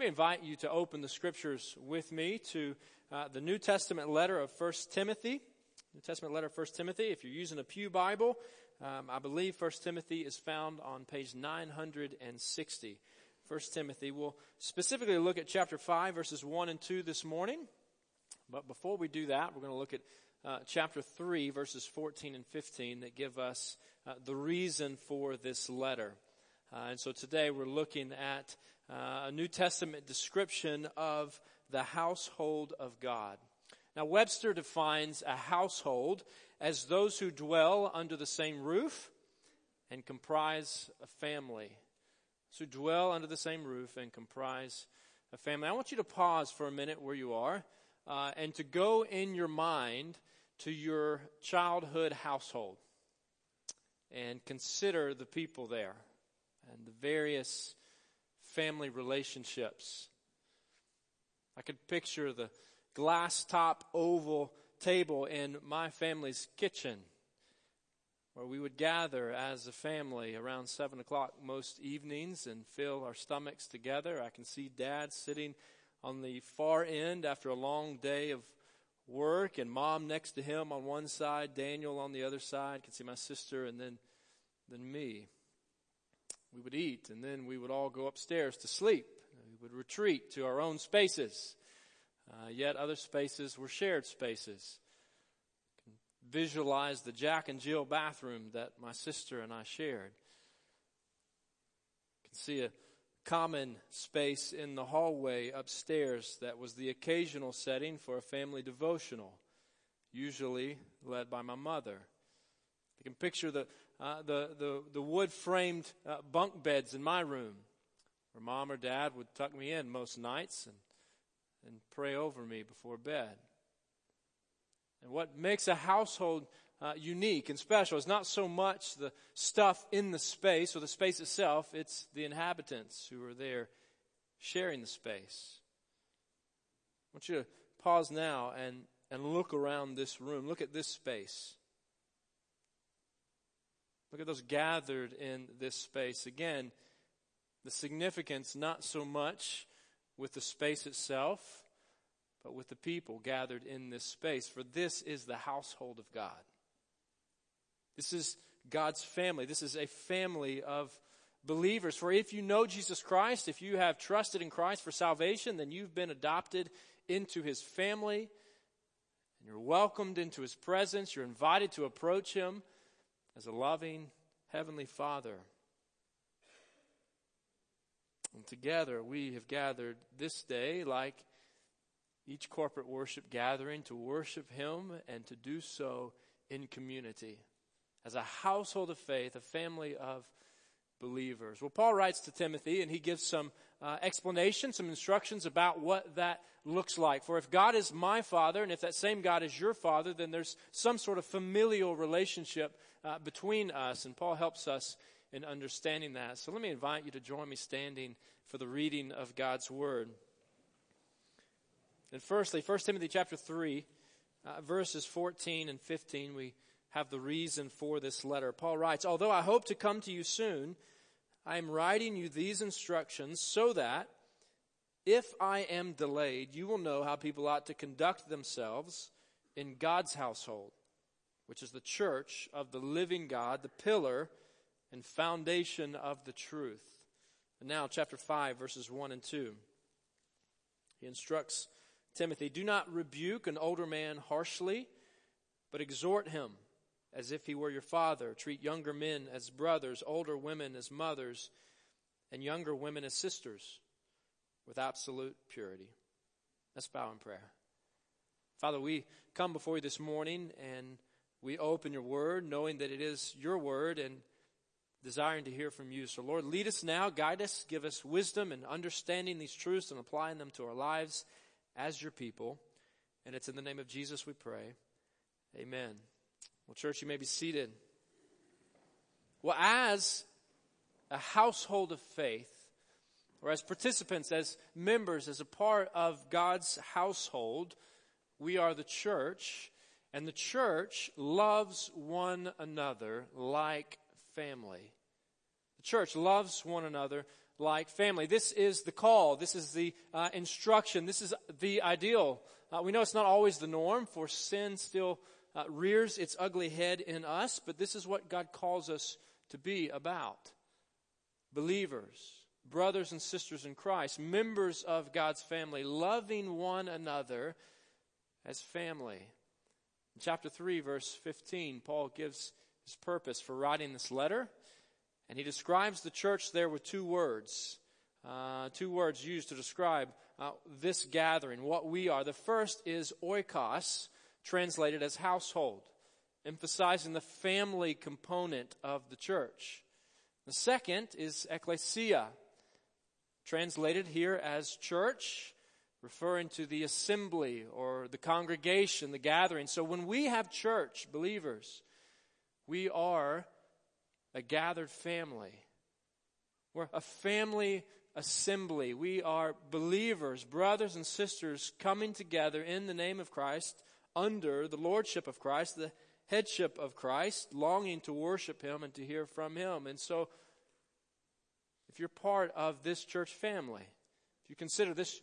Let me invite you to open the scriptures with me to uh, the New Testament letter of 1 Timothy. New Testament letter of 1 Timothy. If you're using a Pew Bible, um, I believe 1 Timothy is found on page 960. 1 Timothy. We'll specifically look at chapter 5, verses 1 and 2 this morning. But before we do that, we're going to look at uh, chapter 3, verses 14 and 15 that give us uh, the reason for this letter. Uh, and so today we're looking at uh, a New Testament description of the household of God. Now, Webster defines a household as those who dwell under the same roof and comprise a family. So, dwell under the same roof and comprise a family. I want you to pause for a minute where you are uh, and to go in your mind to your childhood household and consider the people there and the various family relationships. I could picture the glass top oval table in my family's kitchen where we would gather as a family around seven o'clock most evenings and fill our stomachs together. I can see dad sitting on the far end after a long day of work and mom next to him on one side, Daniel on the other side. I can see my sister and then, then me. We would eat and then we would all go upstairs to sleep. We would retreat to our own spaces. Uh, yet other spaces were shared spaces. Visualize the Jack and Jill bathroom that my sister and I shared. You can see a common space in the hallway upstairs that was the occasional setting for a family devotional, usually led by my mother. You can picture the, uh, the, the, the wood framed uh, bunk beds in my room where mom or dad would tuck me in most nights and and pray over me before bed. And what makes a household uh, unique and special is not so much the stuff in the space or the space itself, it's the inhabitants who are there sharing the space. I want you to pause now and, and look around this room. Look at this space. Look at those gathered in this space. Again, the significance not so much with the space itself, but with the people gathered in this space. For this is the household of God. This is God's family. This is a family of believers. For if you know Jesus Christ, if you have trusted in Christ for salvation, then you've been adopted into his family. And you're welcomed into his presence. You're invited to approach him as a loving heavenly father. And together we have gathered this day like each corporate worship gathering to worship Him and to do so in community as a household of faith, a family of believers. Well, Paul writes to Timothy and he gives some uh, explanation, some instructions about what that looks like. For if God is my father and if that same God is your father, then there's some sort of familial relationship uh, between us. And Paul helps us in understanding that. So let me invite you to join me standing for the reading of God's Word. And firstly, 1 Timothy chapter 3, uh, verses 14 and 15, we have the reason for this letter. Paul writes, Although I hope to come to you soon, I am writing you these instructions so that if I am delayed, you will know how people ought to conduct themselves in God's household, which is the church of the living God, the pillar and foundation of the truth. And now, chapter 5, verses 1 and 2. He instructs Timothy Do not rebuke an older man harshly, but exhort him as if he were your father. Treat younger men as brothers, older women as mothers, and younger women as sisters with absolute purity. Let's bow in prayer. Father, we come before you this morning and we open your word knowing that it is your word and desiring to hear from you. So, Lord, lead us now, guide us, give us wisdom and understanding these truths and applying them to our lives as your people. And it's in the name of Jesus we pray. Amen. Well, church, you may be seated. Well, as a household of faith, or as participants, as members, as a part of God's household, we are the church, and the church loves one another like family. The church loves one another like family. This is the call. This is the uh, instruction. This is the ideal. Uh, we know it's not always the norm, for sin still uh, rears its ugly head in us, but this is what God calls us to be about. Believers, brothers and sisters in Christ, members of God's family, loving one another as family. In chapter 3, verse 15, Paul gives his purpose for writing this letter, and he describes the church there with two words. Uh, two words used to describe uh, this gathering, what we are. The first is oikos, translated as household, emphasizing the family component of the church. The second is ecclesia, translated here as church, referring to the assembly or the congregation, the gathering. So when we have church, believers, we are a gathered family. We're a family assembly. We are believers, brothers and sisters coming together in the name of Christ, under the lordship of Christ, the headship of Christ, longing to worship Him and to hear from Him. And so, if you're part of this church family, if you consider this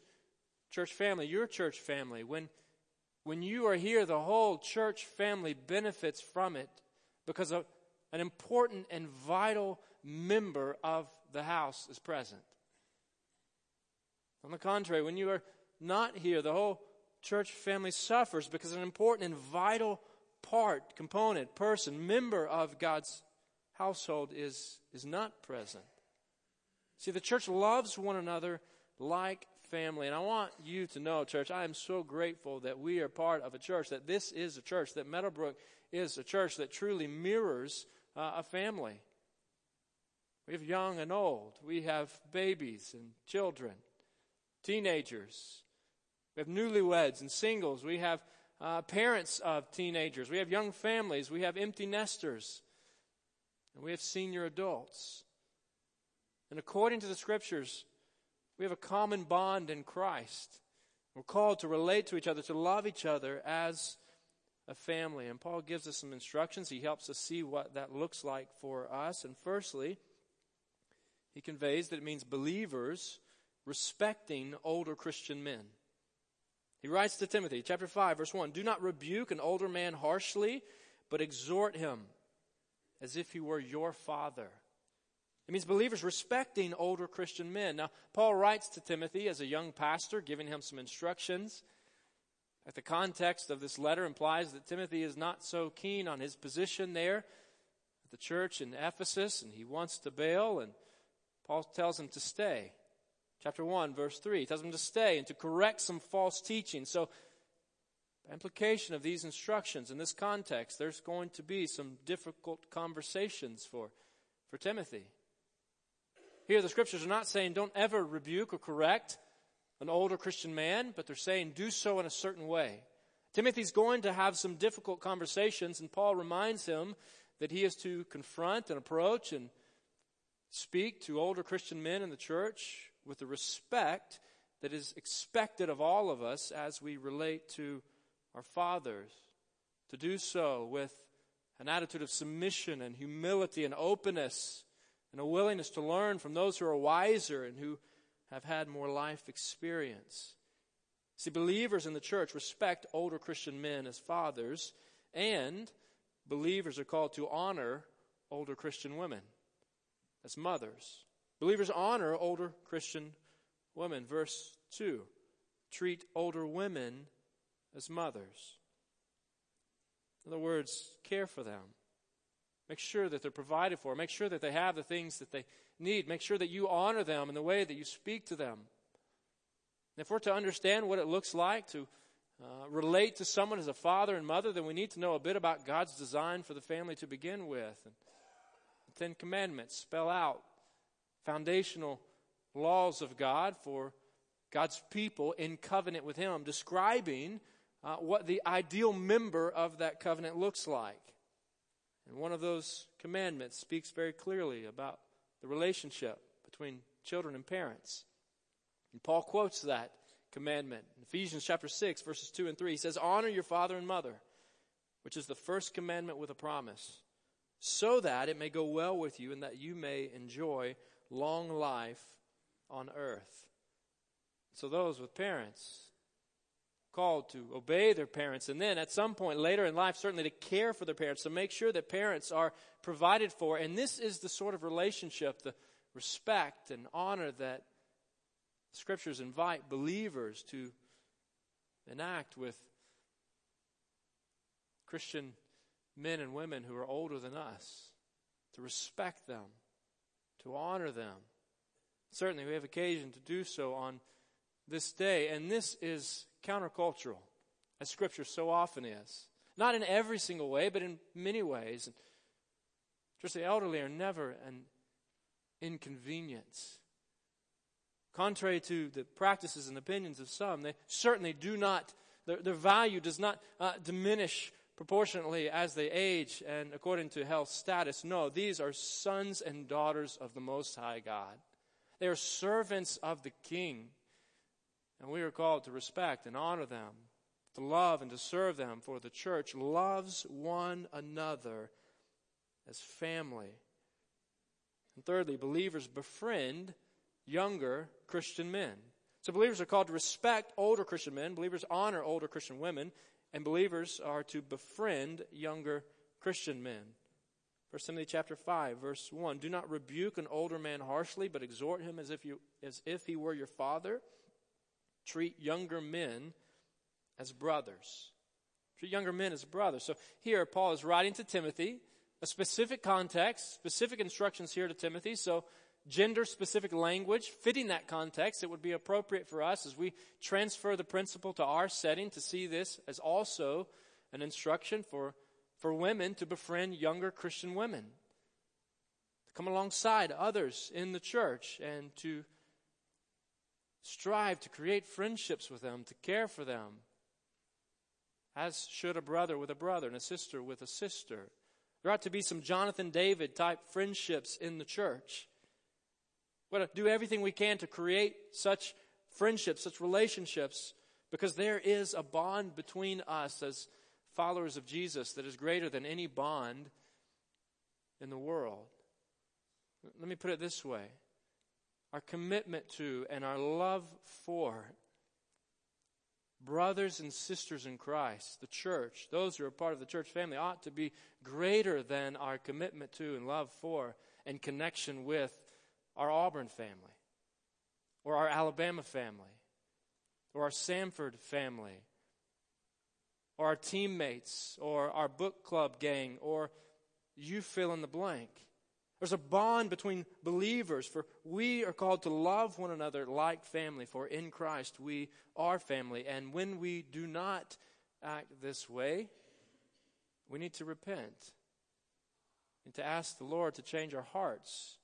church family your church family, when, when you are here, the whole church family benefits from it because an important and vital member of the house is present. On the contrary, when you are not here, the whole church family suffers because an important and vital part, component, person, member of God's household is, is not present. See, the church loves one another like family. And I want you to know, church, I am so grateful that we are part of a church, that this is a church, that Meadowbrook is a church that truly mirrors uh, a family. We have young and old. We have babies and children teenagers. We have newlyweds and singles. We have uh, parents of teenagers. We have young families. We have empty nesters. And we have senior adults. And according to the scriptures, we have a common bond in Christ. We're called to relate to each other, to love each other as a family. And Paul gives us some instructions. He helps us see what that looks like for us. And firstly, he conveys that it means believers respecting older Christian men. He writes to Timothy, chapter 5, verse 1 Do not rebuke an older man harshly, but exhort him as if he were your father. It means believers respecting older Christian men. Now, Paul writes to Timothy as a young pastor, giving him some instructions. The context of this letter implies that Timothy is not so keen on his position there at the church in Ephesus, and he wants to bail, and Paul tells him to stay chapter 1, verse 3. He tells them to stay and to correct some false teaching. So, the implication of these instructions in this context, there's going to be some difficult conversations for, for Timothy. Here, the scriptures are not saying don't ever rebuke or correct an older Christian man, but they're saying do so in a certain way. Timothy's going to have some difficult conversations, and Paul reminds him that he is to confront and approach and speak to older Christian men in the church with the respect that is expected of all of us as we relate to our fathers. To do so with an attitude of submission and humility and openness and a willingness to learn from those who are wiser and who have had more life experience. See, believers in the church respect older Christian men as fathers, and believers are called to honor older Christian women as mothers. Believers honor older Christian women. Verse 2 treat older women as mothers. In other words, care for them. Make sure that they're provided for. Make sure that they have the things that they need. Make sure that you honor them in the way that you speak to them. And if we're to understand what it looks like to uh, relate to someone as a father and mother, then we need to know a bit about God's design for the family to begin with. And the Ten Commandments spell out foundational laws of God for God's people in covenant with Him, describing uh, what the ideal member of that covenant looks like. And one of those commandments speaks very clearly about the relationship between children and parents. And Paul quotes that commandment in Ephesians chapter 6, verses 2 and 3. He says, Honor your father and mother, which is the first commandment with a promise, so that it may go well with you and that you may enjoy long life on earth. So those with parents called to obey their parents and then at some point later in life certainly to care for their parents to make sure that parents are provided for and this is the sort of relationship the respect and honor that scriptures invite believers to enact with Christian men and women who are older than us, to respect them, to honor them. Certainly, we have occasion to do so on this day, and this is countercultural, as Scripture so often is. Not in every single way, but in many ways. Just the elderly are never an inconvenience. Contrary to the practices and opinions of some, they certainly do not, their, their value does not uh, diminish proportionately as they age and according to health status. No, these are sons and daughters of the Most High God. They are servants of the King. And we are called to respect and honor them, to love and to serve them, for the church loves one another as family. And thirdly, believers befriend younger Christian men. So believers are called to respect older Christian men, believers honor older Christian women, and believers are to befriend younger Christian men. 1 Timothy chapter 5 verse 1 Do not rebuke an older man harshly but exhort him as if you as if he were your father. Treat younger men as brothers. Treat younger men as brothers. So here Paul is writing to Timothy a specific context specific instructions here to Timothy. So gender specific language fitting that context, it would be appropriate for us as we transfer the principle to our setting to see this as also an instruction for, for women to befriend younger Christian women, to come alongside others in the church and to strive to create friendships with them, to care for them, as should a brother with a brother and a sister with a sister. There ought to be some Jonathan David type friendships in the church we to do everything we can to create such friendships, such relationships, because there is a bond between us as followers of Jesus that is greater than any bond in the world. Let me put it this way our commitment to and our love for brothers and sisters in Christ, the church, those who are part of the church family, ought to be greater than our commitment to and love for and connection with our Auburn family, or our Alabama family, or our Samford family, or our teammates, or our book club gang, or you fill in the blank. There's a bond between believers, for we are called to love one another like family, for in Christ we are family. And when we do not act this way, we need to repent and to ask the Lord to change our hearts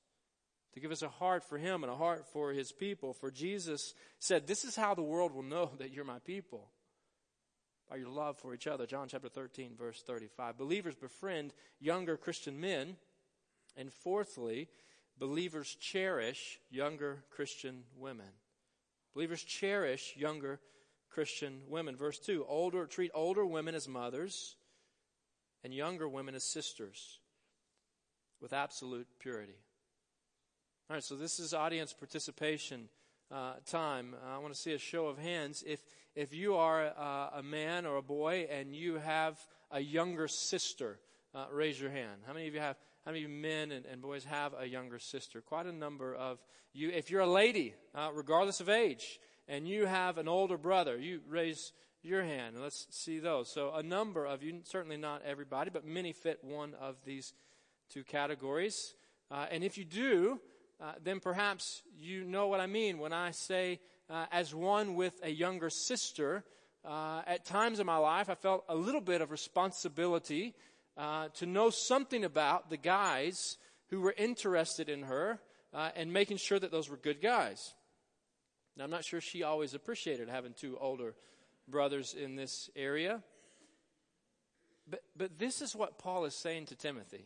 to give us a heart for Him and a heart for His people. For Jesus said, This is how the world will know that you're my people by your love for each other. John chapter 13, verse 35. Believers befriend younger Christian men. And fourthly, believers cherish younger Christian women. Believers cherish younger Christian women. Verse 2 older, treat older women as mothers and younger women as sisters with absolute purity. All right, so this is audience participation uh, time. Uh, I want to see a show of hands. If if you are uh, a man or a boy and you have a younger sister, uh, raise your hand. How many of you have? How many men and, and, boys have a younger sister? Quite a number of you. If you're a lady, uh, regardless of age, and you have an older brother, you raise your hand. Let's see those. So a number of you, certainly not everybody, but many fit one of these two categories. Uh, and if you do, uh, then perhaps you know what I mean when I say, uh, as one with a younger sister, uh, at times in my life I felt a little bit of responsibility uh, to know something about the guys who were interested in her and making sure that those were good guys. Now, I'm not sure she always appreciated having two older brothers in this area. But, but this is what Paul is saying to Timothy.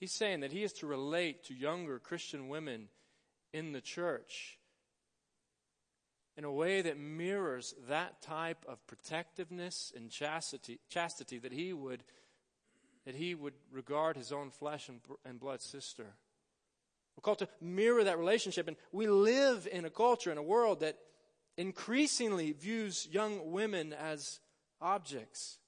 He's saying that he is to relate to younger Christian women in the church in a way that mirrors that type of protectiveness and chastity, chastity that he would that he would regard his own flesh and, and blood sister. We're called to mirror that relationship. And we live in a culture, in a world that increasingly views young women as objects.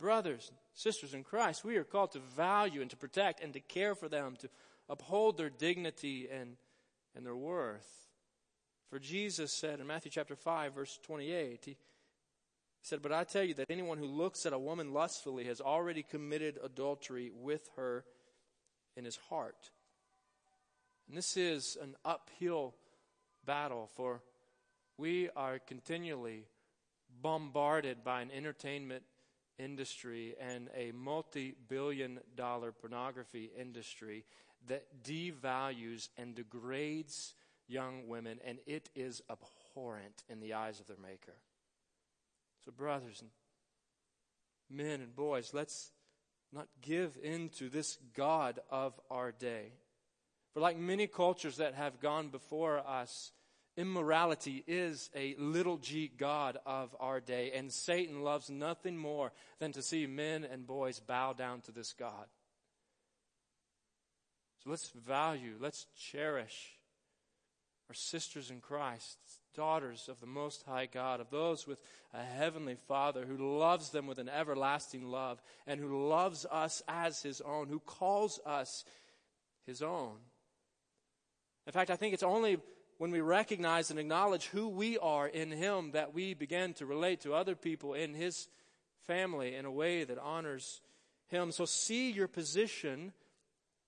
Brothers, sisters in Christ, we are called to value and to protect and to care for them, to uphold their dignity and, and their worth. For Jesus said in Matthew chapter 5, verse 28, he, he said, But I tell you that anyone who looks at a woman lustfully has already committed adultery with her in his heart. And this is an uphill battle, for we are continually bombarded by an entertainment industry and a multi billion dollar pornography industry that devalues and degrades young women, and it is abhorrent in the eyes of their Maker. So, brothers and men and boys, let's not give in to this God of our day. For like many cultures that have gone before us, immorality is a little g God of our day, and Satan loves nothing more than to see men and boys bow down to this God. So let's value, let's cherish our sisters in Christ, daughters of the Most High God, of those with a heavenly Father who loves them with an everlasting love and who loves us as His own, who calls us His own. In fact, I think it's only when we recognize and acknowledge who we are in Him that we begin to relate to other people in His family in a way that honors Him. So see your position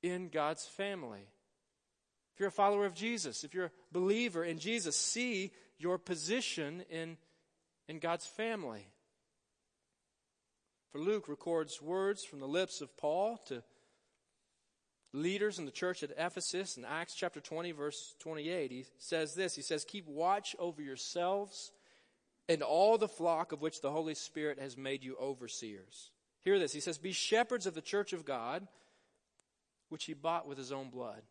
in God's family. If you're a follower of Jesus, if you're a believer in Jesus, see your position in, in God's family. For Luke records words from the lips of Paul to leaders in the church at Ephesus in Acts chapter 20, verse 28. He says this He says, Keep watch over yourselves and all the flock of which the Holy Spirit has made you overseers. Hear this. He says, Be shepherds of the church of God, which he bought with his own blood.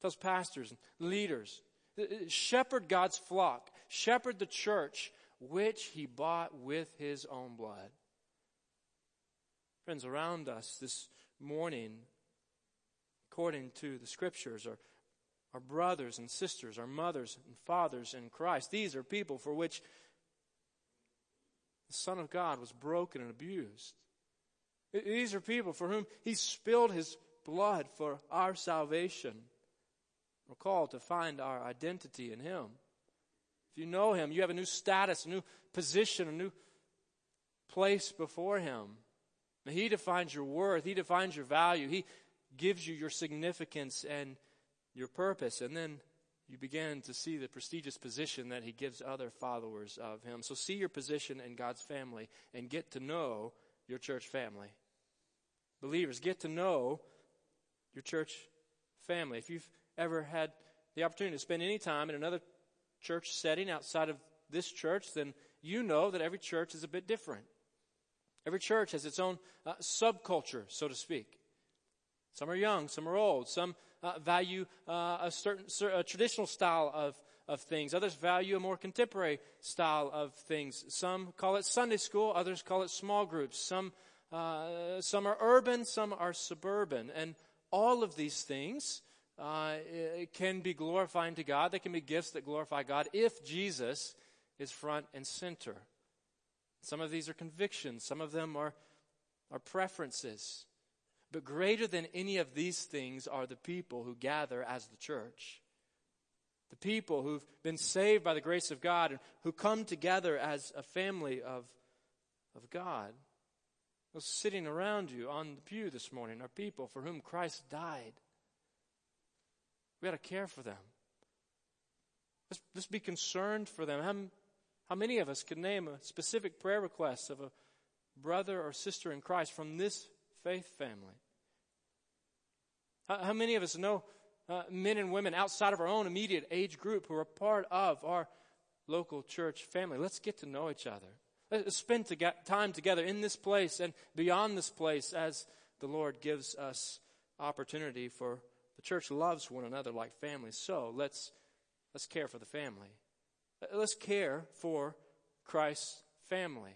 Tells pastors and leaders, uh, uh, shepherd God's flock, shepherd the church, which he bought with his own blood. Friends, around us this morning, according to the scriptures, are our brothers and sisters, our mothers and fathers in Christ. These are people for which the Son of God was broken and abused. These are people for whom He spilled His blood for our salvation. We're called to find our identity in Him. If you know Him, you have a new status, a new position, a new place before Him. He defines your worth, He defines your value, He gives you your significance and your purpose. And then you begin to see the prestigious position that He gives other followers of Him. So see your position in God's family and get to know your church family. Believers, get to know your church family. If you've ever had the opportunity to spend any time in another church setting outside of this church, then you know that every church is a bit different. Every church has its own uh, subculture, so to speak. Some are young, some are old. Some uh, value uh, a certain a traditional style of, of things. Others value a more contemporary style of things. Some call it Sunday school, others call it small groups. Some, uh, some are urban, some are suburban. And all of these things uh, can be glorifying to God. They can be gifts that glorify God if Jesus is front and center. Some of these are convictions, some of them are, are preferences. But greater than any of these things are the people who gather as the church. The people who've been saved by the grace of God and who come together as a family of, of God. Those sitting around you on the pew this morning are people for whom Christ died. We ought to care for them. Let's, let's be concerned for them. How, how many of us can name a specific prayer request of a brother or sister in Christ from this faith family? How, how many of us know uh, men and women outside of our own immediate age group who are part of our local church family? Let's get to know each other. Let's spend time together in this place and beyond this place as the Lord gives us opportunity for the church loves one another like family. So let's, let's care for the family. Let's care for Christ's family.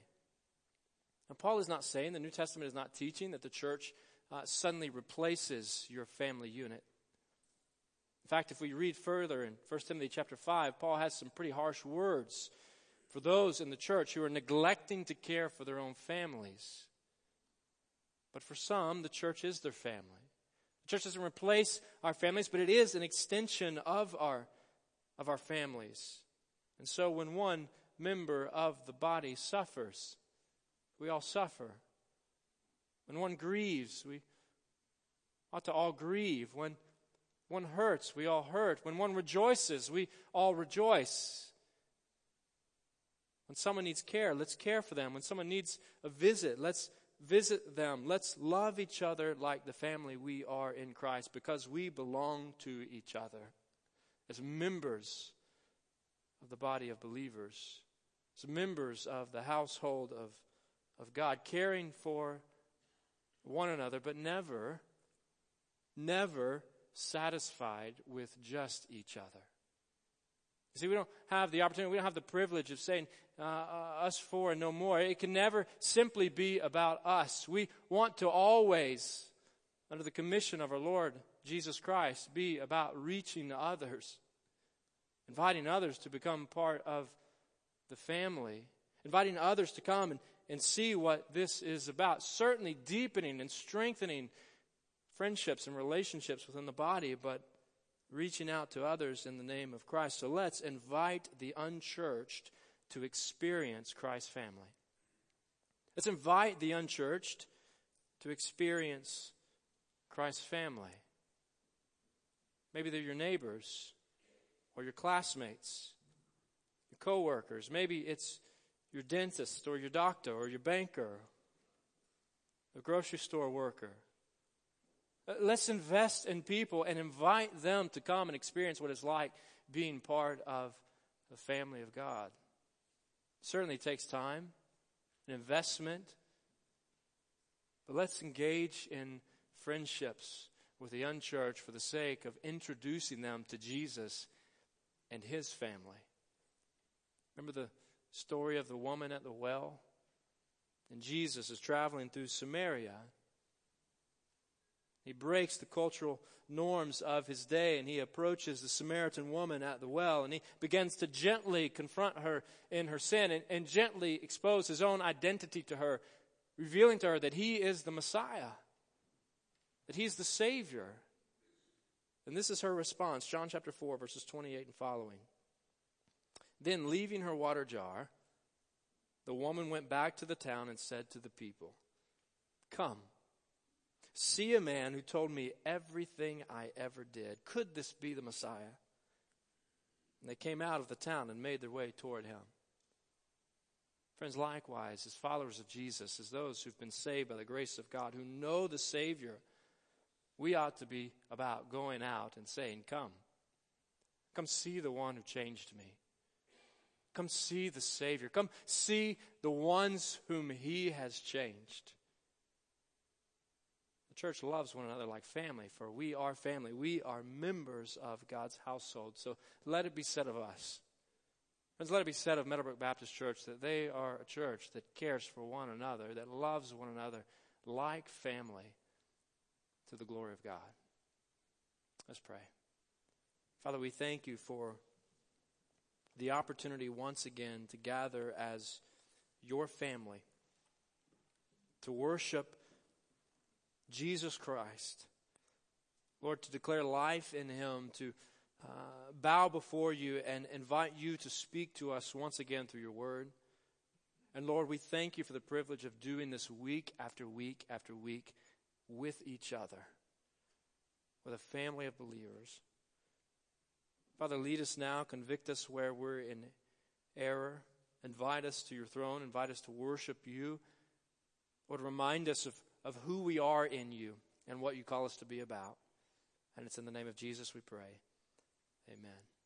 Now, Paul is not saying, the New Testament is not teaching that the church uh, suddenly replaces your family unit. In fact, if we read further in 1 Timothy chapter 5, Paul has some pretty harsh words for those in the church who are neglecting to care for their own families. But for some, the church is their family. The church doesn't replace our families, but it is an extension of our, of our families. And so when one member of the body suffers, we all suffer. When one grieves, we ought to all grieve. When one hurts, we all hurt. When one rejoices, we all rejoice. When someone needs care, let's care for them. When someone needs a visit, let's visit them. Let's love each other like the family we are in Christ because we belong to each other as members of the body of believers, as members of the household of, of God, caring for one another, but never, never satisfied with just each other. You see, we don't have the opportunity, we don't have the privilege of saying, uh, uh, us four and no more. It can never simply be about us. We want to always, under the commission of our Lord Jesus Christ, be about reaching others, inviting others to become part of the family, inviting others to come and, and see what this is about. Certainly deepening and strengthening friendships and relationships within the body, but reaching out to others in the name of Christ. So let's invite the unchurched to experience Christ's family. Let's invite the unchurched to experience Christ's family. Maybe they're your neighbors or your classmates, your coworkers. Maybe it's your dentist or your doctor or your banker, the grocery store worker. Uh, let's invest in people and invite them to come and experience what it's like being part of the family of God. Certainly takes time, an investment, but let's engage in friendships with the unchurched for the sake of introducing them to Jesus and his family. Remember the story of the woman at the well? And Jesus is traveling through Samaria. He breaks the cultural norms of his day and he approaches the Samaritan woman at the well and he begins to gently confront her in her sin and, and gently expose his own identity to her, revealing to her that he is the Messiah, that he's the Savior. And this is her response John chapter 4, verses 28 and following. Then, leaving her water jar, the woman went back to the town and said to the people, Come See a man who told me everything I ever did. Could this be the Messiah? And they came out of the town and made their way toward him. Friends, likewise, as followers of Jesus, as those who've been saved by the grace of God, who know the Savior, we ought to be about going out and saying, Come. Come see the one who changed me. Come see the Savior. Come see the ones whom He has changed The church loves one another like family, for we are family. We are members of God's household. So let it be said of us. Friends, let it be said of Meadowbrook Baptist Church that they are a church that cares for one another, that loves one another like family to the glory of God. Let's pray. Father, we thank you for the opportunity once again to gather as your family, to worship Jesus Christ. Lord, to declare life in Him, to uh, bow before you and invite you to speak to us once again through your word. And Lord, we thank you for the privilege of doing this week after week after week with each other, with a family of believers. Father, lead us now, convict us where we're in error, invite us to your throne, invite us to worship you. Lord, remind us of of who we are in you and what you call us to be about. And it's in the name of Jesus we pray. Amen.